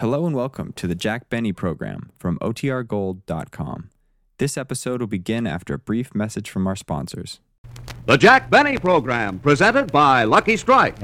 Hello and welcome to the Jack Benny program from OTRGold.com. This episode will begin after a brief message from our sponsors. The Jack Benny Program, presented by Lucky Strike.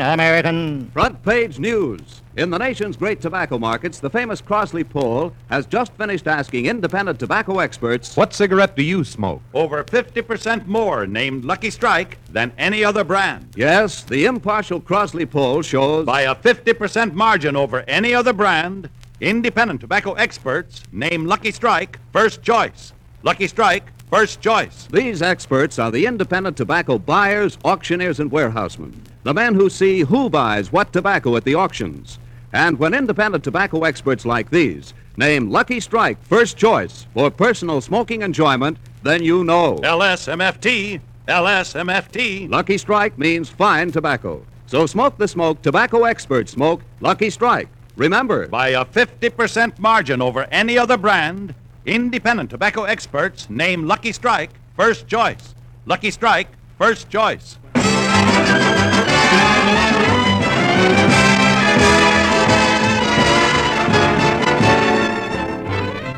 American. Front page news. In the nation's great tobacco markets, the famous Crossley poll has just finished asking independent tobacco experts What cigarette do you smoke? Over 50% more named Lucky Strike than any other brand. Yes, the impartial Crossley poll shows By a 50% margin over any other brand, independent tobacco experts name Lucky Strike first choice. Lucky Strike first choice. these experts are the independent tobacco buyers, auctioneers, and warehousemen. The men who see who buys what tobacco at the auctions. And when independent tobacco experts like these name Lucky Strike first choice for personal smoking enjoyment, then you know. LSMFT, LSMFT. Lucky Strike means fine tobacco. So smoke the smoke tobacco experts smoke Lucky Strike. Remember, By a 50% margin over any other brand, independent tobacco experts name Lucky Strike first choice. Lucky Strike first choice.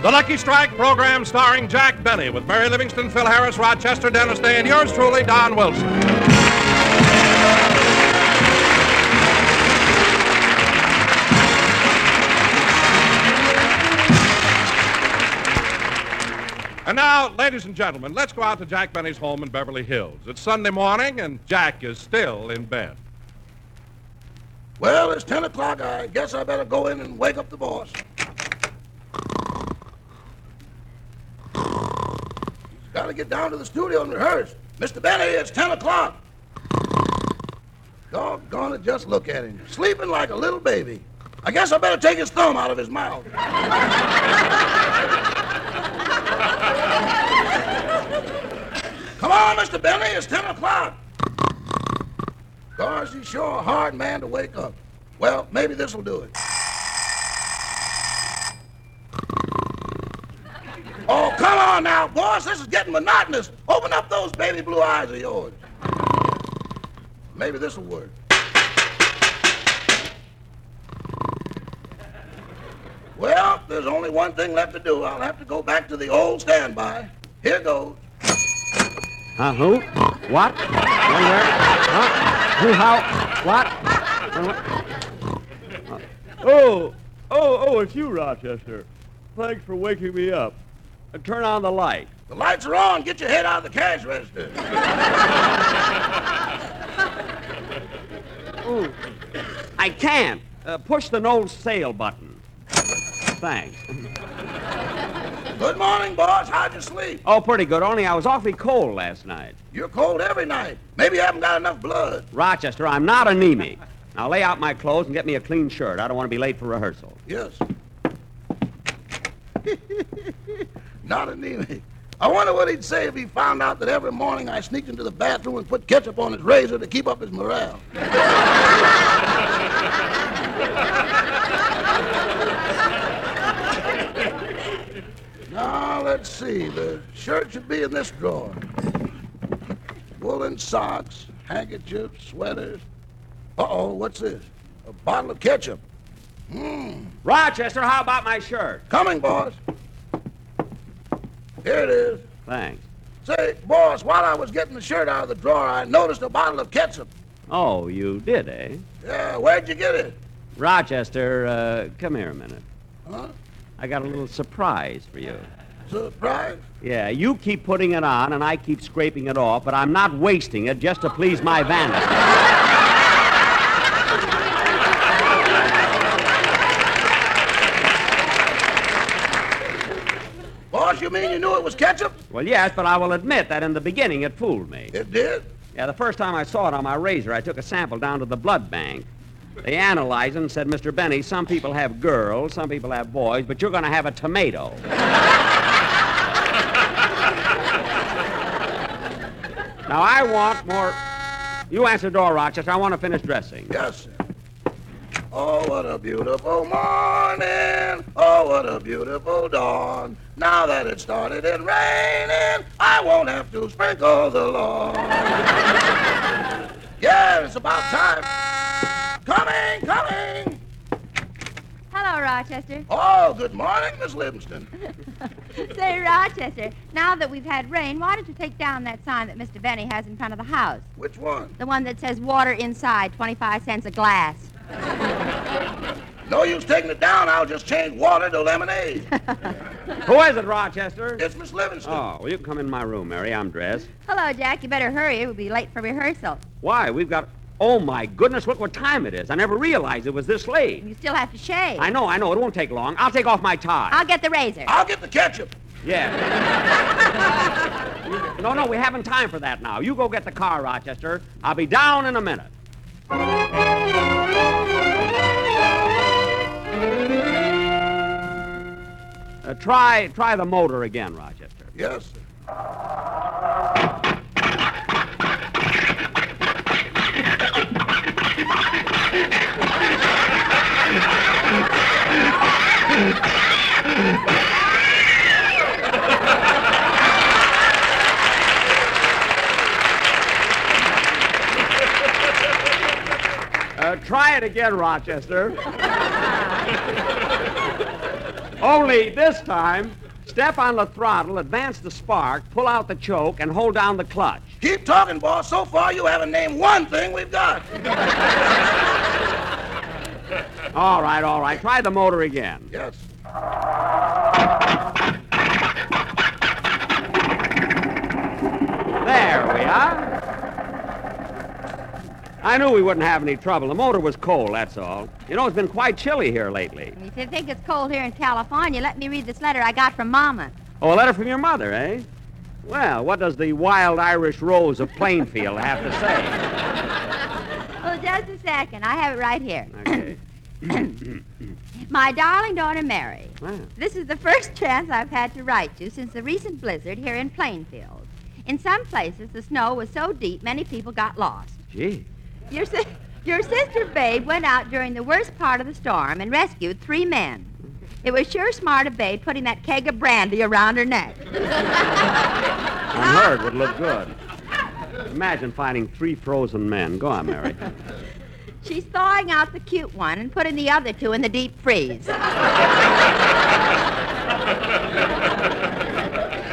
The Lucky Strike program starring Jack Benny with Mary Livingstone, Phil Harris, Rochester, Dennis Day, and yours truly, Don Wilson. And now, ladies and gentlemen, let's go out to Jack Benny's home in Beverly Hills. It's Sunday morning, and Jack is still in bed. Well, it's 10 o'clock. I guess I better go in and wake up the boss. He's got to get down to the studio and rehearse. Mr. Benny, it's 10 o'clock. Doggone it, just look at him. Sleeping like a little baby. I guess I better take his thumb out of his mouth. on, Mr. Benny, it's 10 o'clock. Gosh, sure a hard man to wake up. Well, maybe this'll do it. Oh, come on now, boss. This is getting monotonous. Open up those baby blue eyes of yours. Maybe this'll work. Well, there's only one thing left to do. I'll have to go back to the old standby. Here goes. Huh, who? What? When, where? Huh? Who, how? What? Oh, oh, oh, it's you, Rochester. Thanks for waking me up. And turn on the light. The lights are on. Get your head out of the cash register. Ooh, I can't. Uh, push the no sale button. Thanks. Good morning, boss. How'd you sleep? Oh, pretty good. Only I was awfully cold last night. You're cold every night. Maybe you haven't got enough blood. Rochester, I'm not anemic. Now lay out my clothes and get me a clean shirt. I don't want to be late for rehearsal. Yes. Not anemic. I wonder what he'd say if he found out that every morning I sneaked into the bathroom and put ketchup on his razor to keep up his morale. now, let's see. The shirt should be in this drawer. Woolen socks, handkerchiefs, sweaters. Uh-oh, what's this? A bottle of ketchup. Hmm. Rochester, how about my shirt? Coming, boss. Here it is. Thanks. Say, boss, while I was getting the shirt out of the drawer, I noticed a bottle of ketchup. Oh, you did, eh? Yeah, where'd you get it? Rochester, uh, come here a minute. Huh? I got a little surprise for you. Surprise? Yeah, you keep putting it on and I keep scraping it off, but I'm not wasting it just to please my vanity. Boss, you mean you knew it was ketchup? Well, yes, but I will admit that in the beginning it fooled me. It did? Yeah, the first time I saw it on my razor, I took a sample down to the blood bank. They analyzed and said, Mr. Benny, some people have girls, some people have boys, but you're going to have a tomato. now, I want more. You answer the door, Rochester. I want to finish dressing. Yes, sir. Oh, what a beautiful morning. Oh, what a beautiful dawn. Now that it started in raining, I won't have to sprinkle the lawn. yeah, it's about time. Coming, coming! Hello, Rochester. Oh, good morning, Miss Livingstone. Say, Rochester, now that we've had rain, why don't you take down that sign that Mr. Benny has in front of the house? Which one? The one that says water inside, 25 cents a glass. no use taking it down. I'll just change water to lemonade. Who is it, Rochester? It's Miss Livingstone. Oh, well, you can come in my room, Mary. I'm dressed. Hello, Jack. You better hurry. We'll be late for rehearsal. Why? We've got Oh, my goodness, look what time it is. I never realized it was this late. You still have to shave. I know, I know. It won't take long. I'll take off my tie. I'll get the razor. I'll get the ketchup. Yeah. no, no, we haven't time for that now. You go get the car, Rochester. I'll be down in a minute. Uh, try, try the motor again, Rochester. Yes, sir. Uh, try it again, Rochester. Only this time, step on the throttle, advance the spark, pull out the choke, and hold down the clutch. Keep talking, boss. So far, you haven't named one thing we've got. All right, all right. Try the motor again. Yes. There we are. I knew we wouldn't have any trouble. The motor was cold, that's all. You know, it's been quite chilly here lately. If you think it's cold here in California, let me read this letter I got from Mama. Oh, a letter from your mother, eh? Well, what does the wild Irish rose of Plainfield have to say? Oh, just a second. I have it right here. Okay. My darling daughter Mary, Wow. this is the first chance I've had to write you since the recent blizzard here in Plainfield. In some places, the snow was so deep many people got lost. Gee. Your, si- your sister Babe went out during the worst part of the storm and rescued three men. It was sure smart of Babe putting that keg of brandy around her neck. Unheard would look good. Imagine finding three frozen men. Go on, Mary. She's thawing out the cute one and putting the other two in the deep freeze.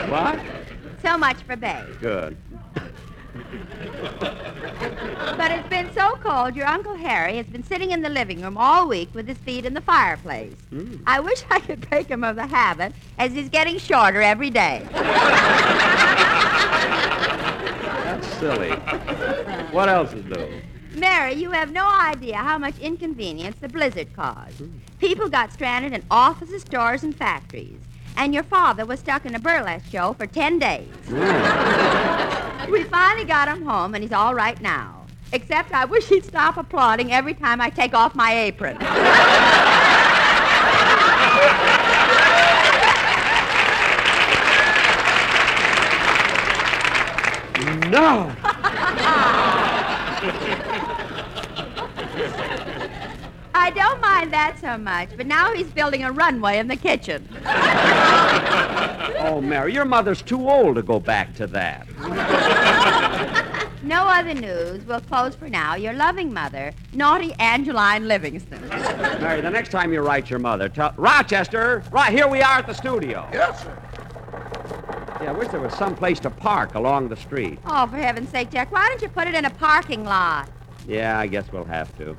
what? So much for Babe. Good. But it's been so cold, your Uncle Harry has been sitting in the living room all week with his feet in the fireplace. Hmm. I wish I could break him of the habit, as he's getting shorter every day. That's silly. What else is new? Mary, you have no idea how much inconvenience the blizzard caused. People got stranded in offices, stores, and factories. And your father was stuck in a burlesque show for 10 days. we finally got him home, and he's all right now. Except I wish he'd stop applauding every time I take off my apron. No! I don't mind that so much, but now he's building a runway in the kitchen. Oh, Mary, your mother's too old to go back to that. No other news. We'll close for now. Your loving mother, naughty Angeline Livingstone. Mary, the next time you write your mother, tell Rochester. Right here we are at the studio. Yes, sir. Yeah, I wish there was some place to park along the street. Oh, for heaven's sake, Jack, why don't you put it in a parking lot? Yeah, I guess we'll have to.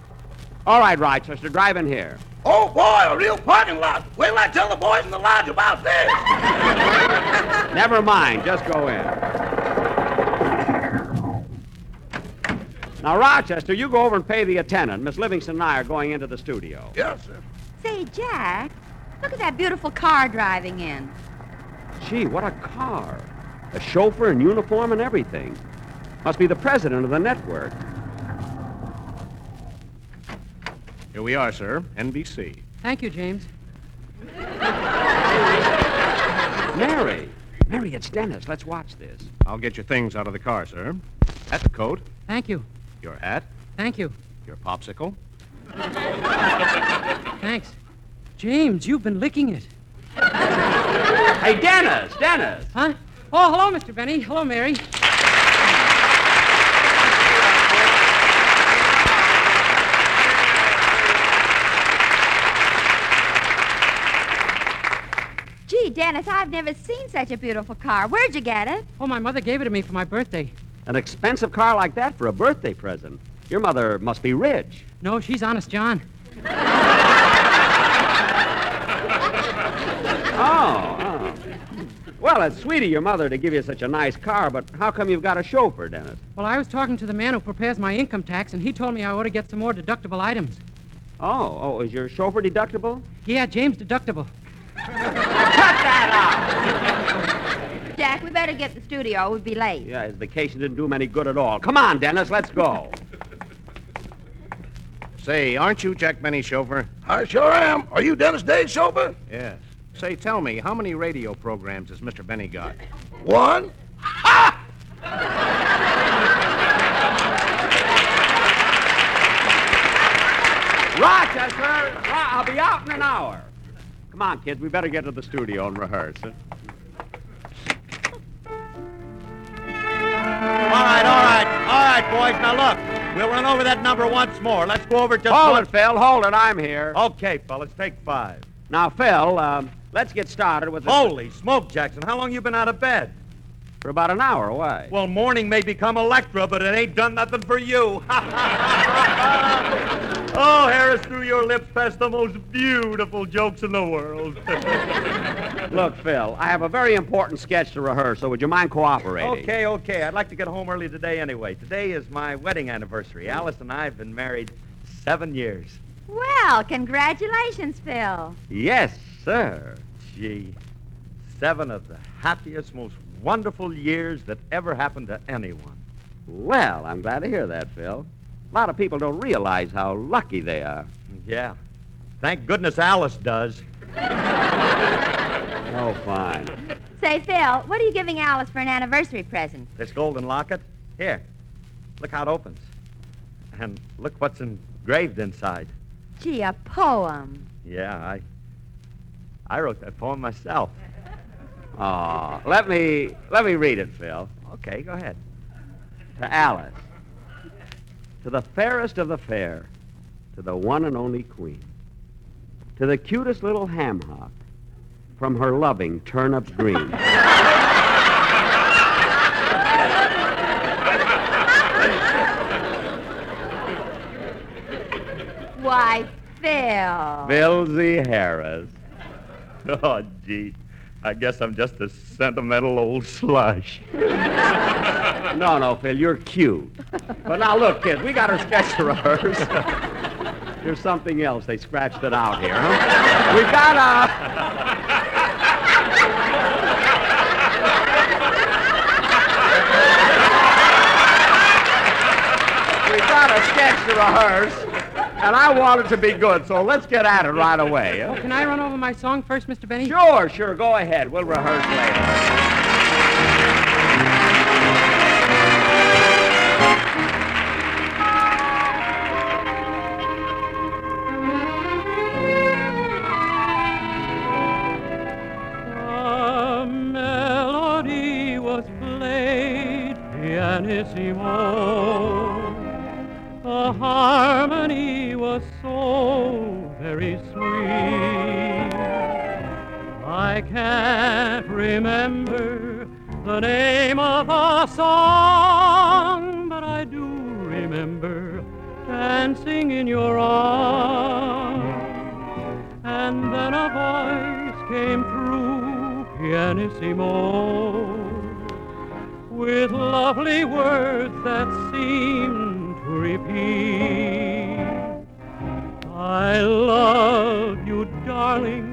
All right, Rochester, drive in here. Oh, boy, a real parking lot. Wait till I tell the boys in the lodge about this. Never mind, just go in. Now, Rochester, you go over and pay the attendant. Miss Livingstone and I are going into the studio. yes, sir. Say, Jack, look at that beautiful car driving in. Gee, what a car. A chauffeur in uniform and everything. Must be the president of the network. Here we are, sir. NBC. Thank you, James. Mary. Mary, it's Dennis. Let's watch this. I'll get your things out of the car, sir. That's the coat, Thank you. your hat, Thank you. your popsicle. Thanks. James, you've been licking it. Hey, Dennis! Dennis! Huh? Oh, hello, Mr. Benny. Hello, Mary. Dennis, I've never seen such a beautiful car. Where'd you get it? Oh, my mother gave it to me for my birthday. An expensive car like that for a birthday present. Your mother must be rich. No, she's honest, John. Oh, oh. Well, it's sweet of your mother to give you such a nice car, but how come you've got a chauffeur, Dennis? Well, I was talking to the man who prepares my income tax, and he told me I ought to get some more deductible items. Oh, oh, is your chauffeur deductible? Yeah, James deductible. Jack, we better get the studio. We'll be late. Yeah, his vacation didn't do him any good at all. Come on, Dennis, let's go. Say, aren't you Jack Benny's chauffeur? I sure am. Are you Dennis Day's chauffeur? Yes. Say, tell me, how many radio programs has Mr. Benny got? One. Rochester, uh, I'll be out in an hour. Come on, kids, we better get to the studio and rehearse. All right, all right, all right, boys. Now look, we'll run over that number once more. Let's go over just Hold one. it, Phil. Hold it. I'm here. Okay, fellas, take five. Now, Phil, um, let's get started with the... Holy smoke, Jackson! How long you been out of bed? For about an hour. Why? Well, morning may become Electra, but it ain't done nothing for you. oh, Harris, through your lips passed the most beautiful jokes in the world. Look, Phil, I have a very important sketch to rehearse, so would you mind cooperating? okay, okay. I'd like to get home early today anyway. Today is my wedding anniversary. Alice and I have been married seven years. Well, congratulations, Phil. Yes, sir. Gee, seven of the happiest, most wonderful years that ever happened to anyone. Well, I'm glad to hear that, Phil. A lot of people don't realize how lucky they are. Yeah. Thank goodness Alice does. Oh, fine. Say, Phil, what are you giving Alice for an anniversary present? This golden locket? Here. Look how it opens. And look what's engraved inside. Gee, a poem. Yeah, I I wrote that poem myself. Oh, let me let me read it, Phil. Okay, go ahead. To Alice. To the fairest of the fair. To the one and only queen. To the cutest little ham hock. From her loving turnips green. Why, Phil. Phil Z. Harris. Oh, gee. I guess I'm just a sentimental old slush. No, no, Phil, you're cute. But now look, kids, we got our sketch to rehearse. There's something else. They scratched it out here, huh? We got a. we got a sketch to rehearse, and I want it to be good, so let's get at it right away. huh? Can I run over my song first, Mr. Benny? Sure, sure, go ahead. We'll rehearse later. Name of a song, but I do remember dancing in your arms. And then a voice came through pianissimo with lovely words that seemed to repeat. I love you, darling,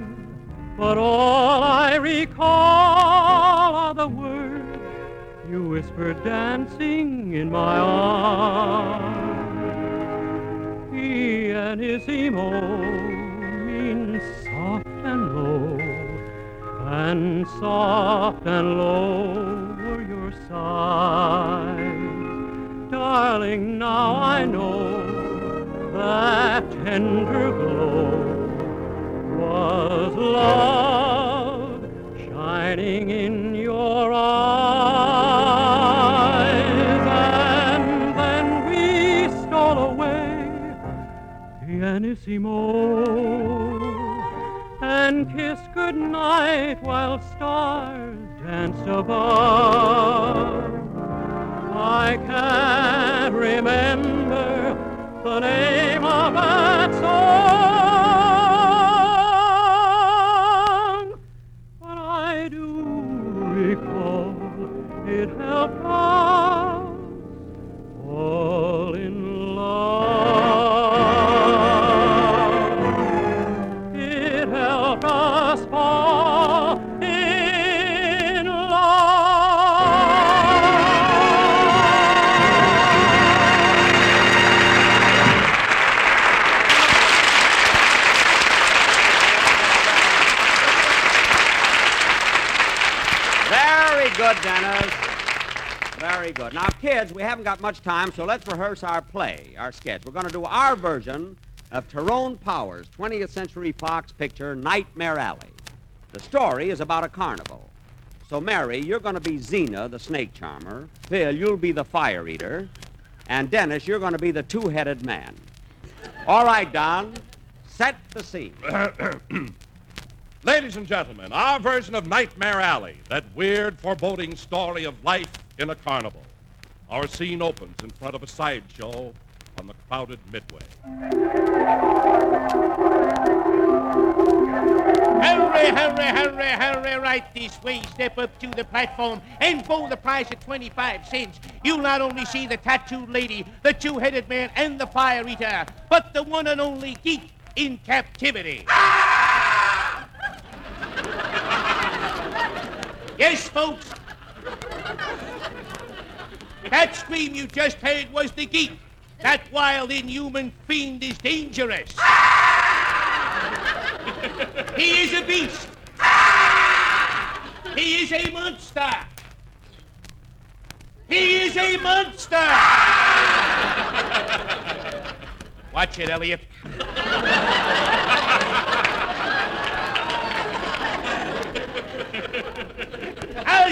but all I recall are the words you whispered dancing in my arms. Pianissimo means soft and low, and soft and low were your sighs. Darling, now I know that tender glow was love and kiss goodnight while stars dance above. I can't remember the name of good, Dennis. Very good. Now, kids, we haven't got much time, so let's rehearse our play, our sketch. We're going to do our version of Tyrone Powers' 20th Century Fox picture, Nightmare Alley. The story is about a carnival. So, Mary, you're going to be Zena, the snake charmer. Phil, you'll be the fire eater. And Dennis, you're going to be the two headed man. All right, Don, set the scene. Ladies and gentlemen, our version of Nightmare Alley, that weird, foreboding story of life in a carnival. Our scene opens in front of a sideshow on the crowded Midway. Hurry, hurry, hurry, hurry, right this way. Step up to the platform and for the price of 25 cents. You'll not only see the tattooed lady, the two-headed man, and the fire eater, but the one and only geek in captivity. Yes, folks. That scream you just heard was the geek. That wild, inhuman fiend is dangerous. he is a beast. He is a monster. He is a monster. Watch it, Elliot.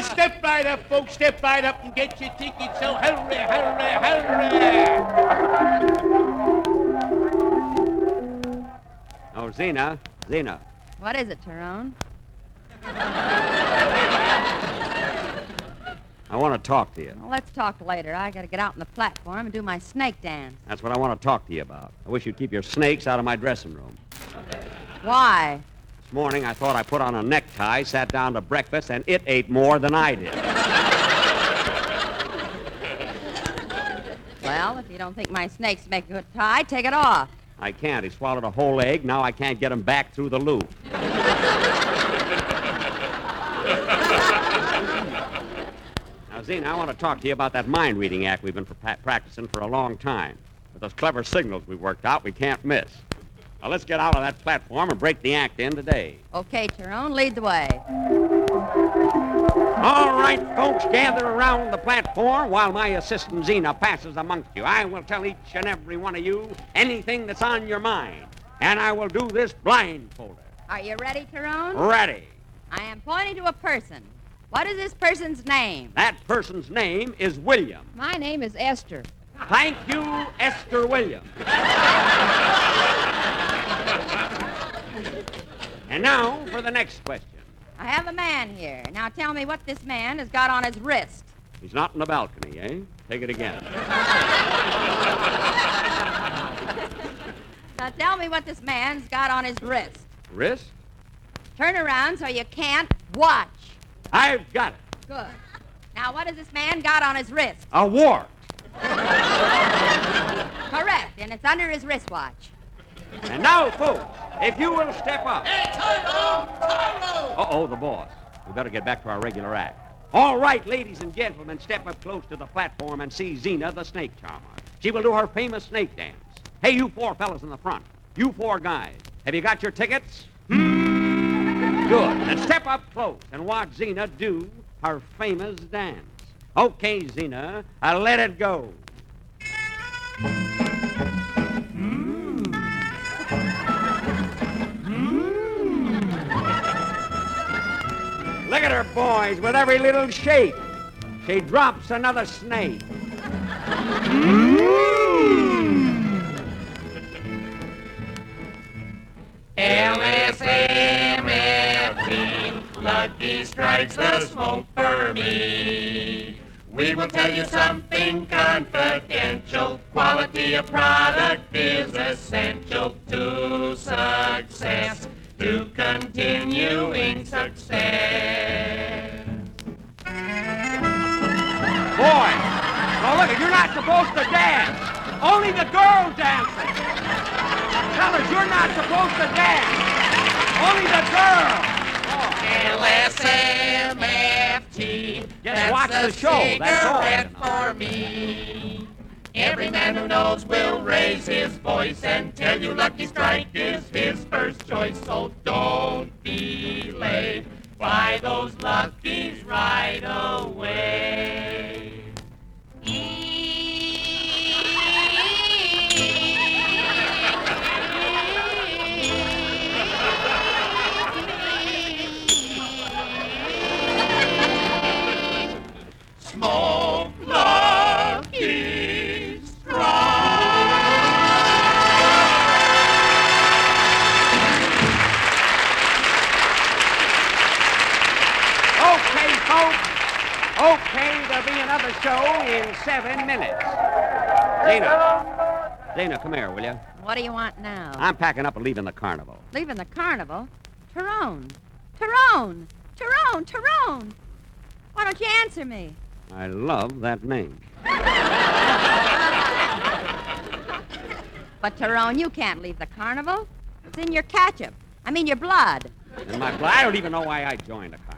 Step right up, folks. Step right up and get your tickets. So hurry, hurry, hurry. Oh, Zena, Zena. What is it, Tyrone? I want to talk to you. Well, let's talk later. I gotta get out on the platform and do my snake dance. That's what I want to talk to you about. I wish you'd keep your snakes out of my dressing room. Why? This morning I thought I put on a necktie, sat down to breakfast, and it ate more than I did. Well, if you don't think my snakes make a good tie, take it off. I can't. He swallowed a whole egg. Now I can't get him back through the loop. Now, Zena, I want to talk to you about that mind reading act we've been pra- practicing for a long time. With those clever signals we worked out, we can't miss. Now, let's get out of that platform and break the act in today. Okay, Tyrone, lead the way. All right, folks, gather around the platform while my assistant Zena passes amongst you. I will tell each and every one of you anything that's on your mind, and I will do this blindfolded. Are you ready, Tyrone? Ready. I am pointing to a person. What is this person's name? That person's name is William. My name is Esther. Thank you, Esther Williams. and now for the next question. I have a man here. Now tell me what this man has got on his wrist. He's not in the balcony, eh? Take it again. Now tell me what this man's got on his wrist. Wrist? Turn around so you can't watch. I've got it. Good. Now what has this man got on his wrist? A wart. Correct, and it's under his wristwatch. And now, folks, if you will step up. Uh-oh, the boss. We better get back to our regular act. All right, ladies and gentlemen, step up close to the platform and see Zena, the snake charmer. She will do her famous snake dance. Hey, you four fellas in the front. You four guys. Have you got your tickets? Good. Then step up close and watch Zena do her famous dance. Okay, Zena, uh, let it go. Her, boys, with every little shake. She drops another snake. LSL. Lucky Strikes the smoke for me. We will tell you something confidential. Quality of product is essential to success, to continuing success. Boy, now look, you're not supposed to dance. Only the girl dances. Fellas, you're not supposed to dance. Only the girl. LSMFT. Just watch the show, that's all. for me. Every man who knows will raise his voice and tell you Lucky Strike is his first choice. So don't be late. Buy those Luckies right away. Okay. Okay, there'll be another show in seven minutes. Zena. Zena, come here, will you? What do you want now? I'm packing up and leaving the carnival. Leaving the carnival? Tyrone. Tyrone. Tyrone. Tyrone. Why don't you answer me? I love that name. But, Tyrone, you can't leave the carnival. It's in your ketchup. I mean, your blood. And my blood? I don't even know why I joined the carnival.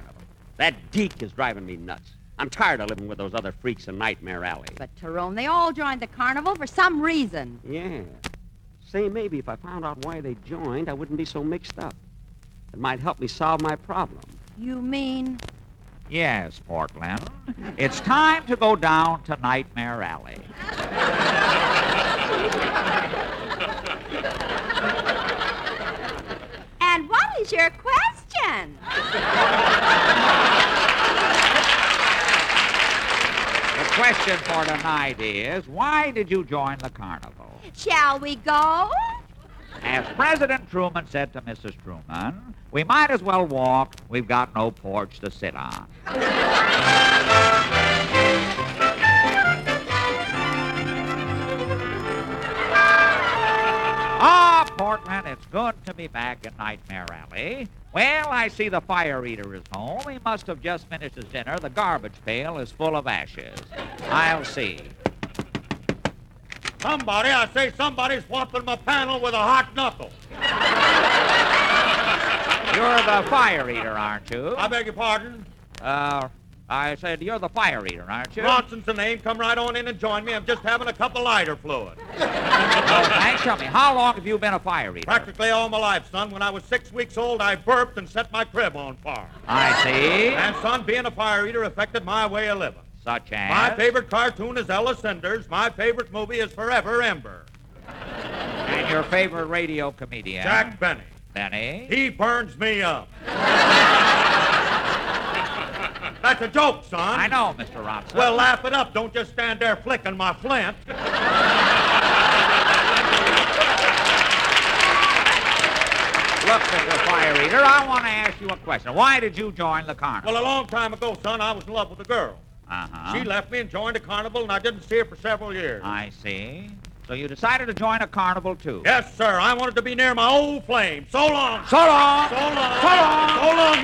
That geek is driving me nuts. I'm tired of living with those other freaks in Nightmare Alley. But, Tyrone, they all joined the carnival for some reason. Yeah. Say, maybe if I found out why they joined, I wouldn't be so mixed up. It might help me solve my problem. You mean? Yes, Portland. It's time to go down to Nightmare Alley. And what is your question? The question for tonight is why did you join the carnival? Shall we go? As President Truman said to Mrs. Truman, we might as well walk. We've got no porch to sit on. Ah, Portland, it's good to be back in Nightmare Alley. Well, I see the fire eater is home. He must have just finished his dinner. The garbage pail is full of ashes. I'll see. Somebody, I say somebody's whopping my panel with a hot knuckle. You're the fire eater, aren't you? I beg your pardon? Uh, I said you're the fire eater, aren't you? Ronson's the name. Come right on in and join me. I'm just having a cup of lighter fluid. Oh, thanks. Me, how long have you been a fire eater? Practically all my life, son. When I was six weeks old, I burped and set my crib on fire. I see. And, son, being a fire eater affected my way of living. Such as? My favorite cartoon is Ella Cinders. My favorite movie is Forever Ember. And your favorite radio comedian? Jack Benny. Benny? He burns me up. That's a joke, son. I know, Mr. Ronson. Well, laugh it up. Don't just stand there flicking my flint. Look, Mr. Fire Eater, I want to ask you a question. Why did you join the carnival? Well, a long time ago, son, I was in love with a girl. Uh-huh. She left me and joined the carnival, and I didn't see her for several years. I see. So you decided to join a carnival, too? Yes, sir. I wanted to be near my old flame. So long. So long. So long. So long. So long,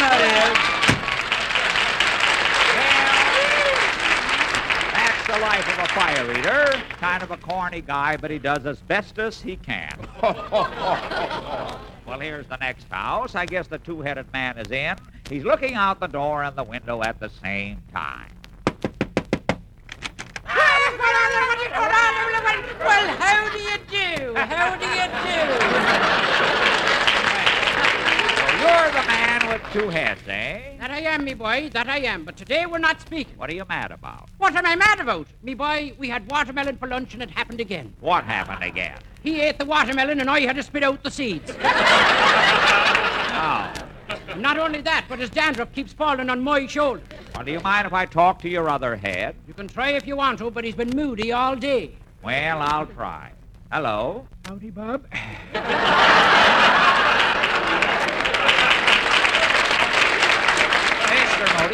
That's the life of a fire eater. Kind of a corny guy, but he does as best as he can. well, here's the next house. I guess the two-headed man is in. He's looking out the door and the window at the same time. Well, how do you do? How do you So you're the man with two heads, eh? That I am, me boy, that I am. But today we're not speaking. What are you mad about? What am I mad about? Me boy, we had watermelon for lunch and it happened again. What happened again? He ate the watermelon and I had to spit out the seeds. Oh. Not only that, but his dandruff keeps falling on my shoulder. Well, do you mind if I talk to your other head? You can try if you want to, but he's been moody all day. Well, I'll try. Hello? Howdy, Bob.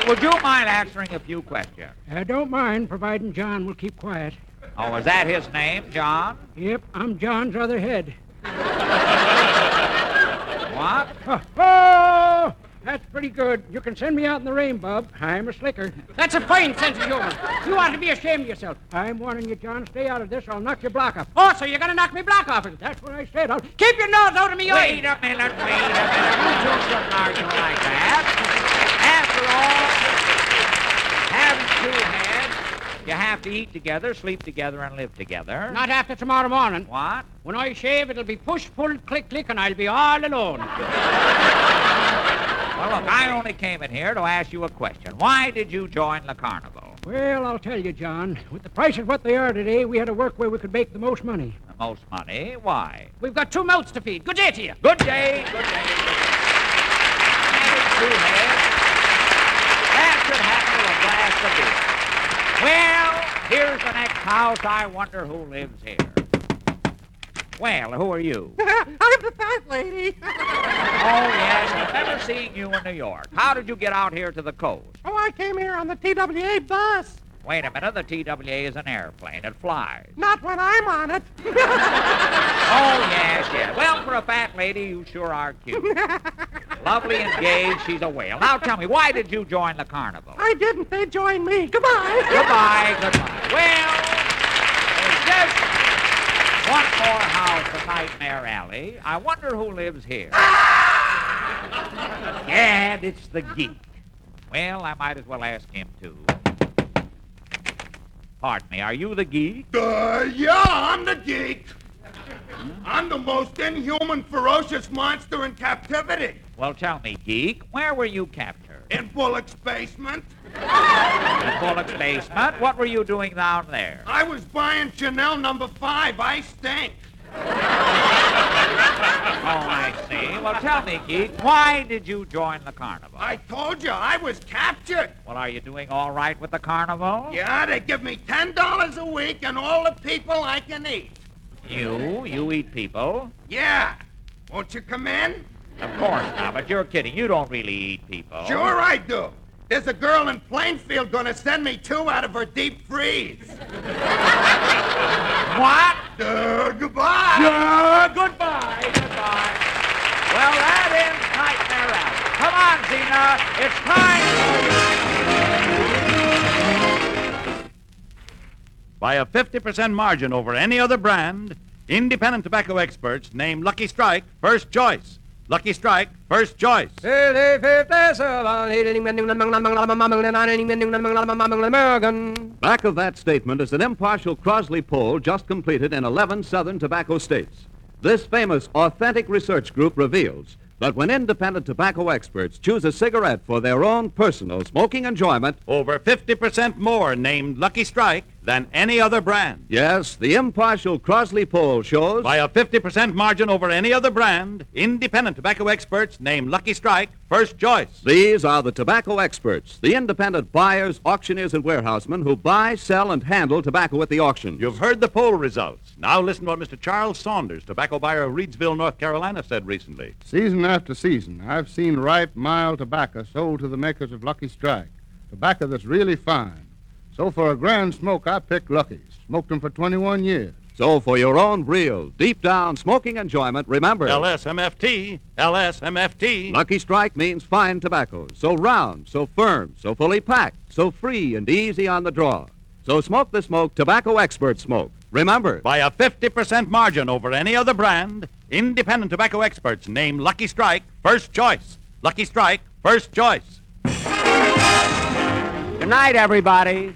would you mind answering a few questions? I don't mind, providing John will keep quiet. Oh, is that his name, John? Yep, I'm John's other head. What? Oh, oh, that's pretty good. You can send me out in the rain, Bub. I'm a slicker. That's a fine sense of humor. You ought to be ashamed of yourself. I'm warning you, John. Stay out of this, or I'll knock your block off. Oh, so you're going to knock me block off? That's what I said. I'll keep your nose out of me. Wait a minute, wait a minute. You two shouldn't argue like that. Having two heads, you have to eat together, sleep together, and live together. Not after tomorrow morning. What? When I shave, it'll be push, pull, click, click, and I'll be all alone. Well, look, I only came in here to ask you a question. Why did you join the carnival? Well, I'll tell you, John. With the prices what they are today, we had to work where we could make the most money. The most money? Why? We've got two mouths to feed. Good day to you. Good day, good day. Two heads, that should happen with a glass of beer. Well, here's the next house. I wonder who lives here. Well, who are you? I'm the fat lady. Oh, yes, I've never seen you in New York. How did you get out here to the coast? Oh, I came here on the TWA bus. Wait a minute, the TWA is an airplane. It flies. Not when I'm on it. Oh, yes, yes. Well, for a fat lady, you sure are cute. Lovely and gay, she's a whale. Now tell me, why did you join the carnival? I didn't. They joined me. Goodbye. Goodbye, goodbye. Well, there's just one more house in Nightmare Alley. I wonder who lives here. Gad, it's the geek. Well, I might as well ask him, too. Pardon me, are you the geek? Uh, yeah, I'm the geek. I'm the most inhuman, ferocious monster in captivity. Well, tell me, geek, where were you captured? In Bullock's basement. In Bullock's basement? What were you doing down there? I was buying Chanel number five. I stink. Oh, I see. Well, tell me, geek, why did you join the carnival? I told you I was captured. Well, are you doing all right with the carnival? Yeah, they give me ten dollars a week and all the people I can eat. You? You eat people? Yeah. Won't you come in? Of course not, but you're kidding. You don't really eat people. Sure I do. There's a girl in Plainfield gonna send me two out of her deep freeze. What? Uh, goodbye. Uh, goodbye. Goodbye. Well, that ends By a 50% margin over any other brand, independent tobacco experts name Lucky Strike first choice. Lucky Strike first choice. Back of that statement is an impartial Crossley poll just completed in 11 southern tobacco states. This famous authentic research group reveals that when independent tobacco experts choose a cigarette for their own personal smoking enjoyment, over 50% more named Lucky Strike than any other brand. Yes, the impartial Crossley poll shows. By a 50% margin over any other brand, independent tobacco experts name Lucky Strike first choice. These are the tobacco experts, the independent buyers, auctioneers, and warehousemen who buy, sell, and handle tobacco at the auction. You've heard the poll results. Now listen to what Mr. Charles Saunders, tobacco buyer of Reidsville, North Carolina, said recently. Season after season, I've seen ripe, mild tobacco sold to the makers of Lucky Strike. Tobacco that's really fine. So for a grand smoke, I picked Lucky's. Smoked them for 21 years. So for your own real, deep down smoking enjoyment, remember LSMFT, LSMFT. Lucky Strike means fine tobacco. So round, so firm, so fully packed, so free and easy on the draw. So smoke the smoke tobacco expert smoke. Remember, by a 50% margin over any other brand, independent tobacco experts name Lucky Strike first choice. Lucky Strike first choice. Good night, everybody.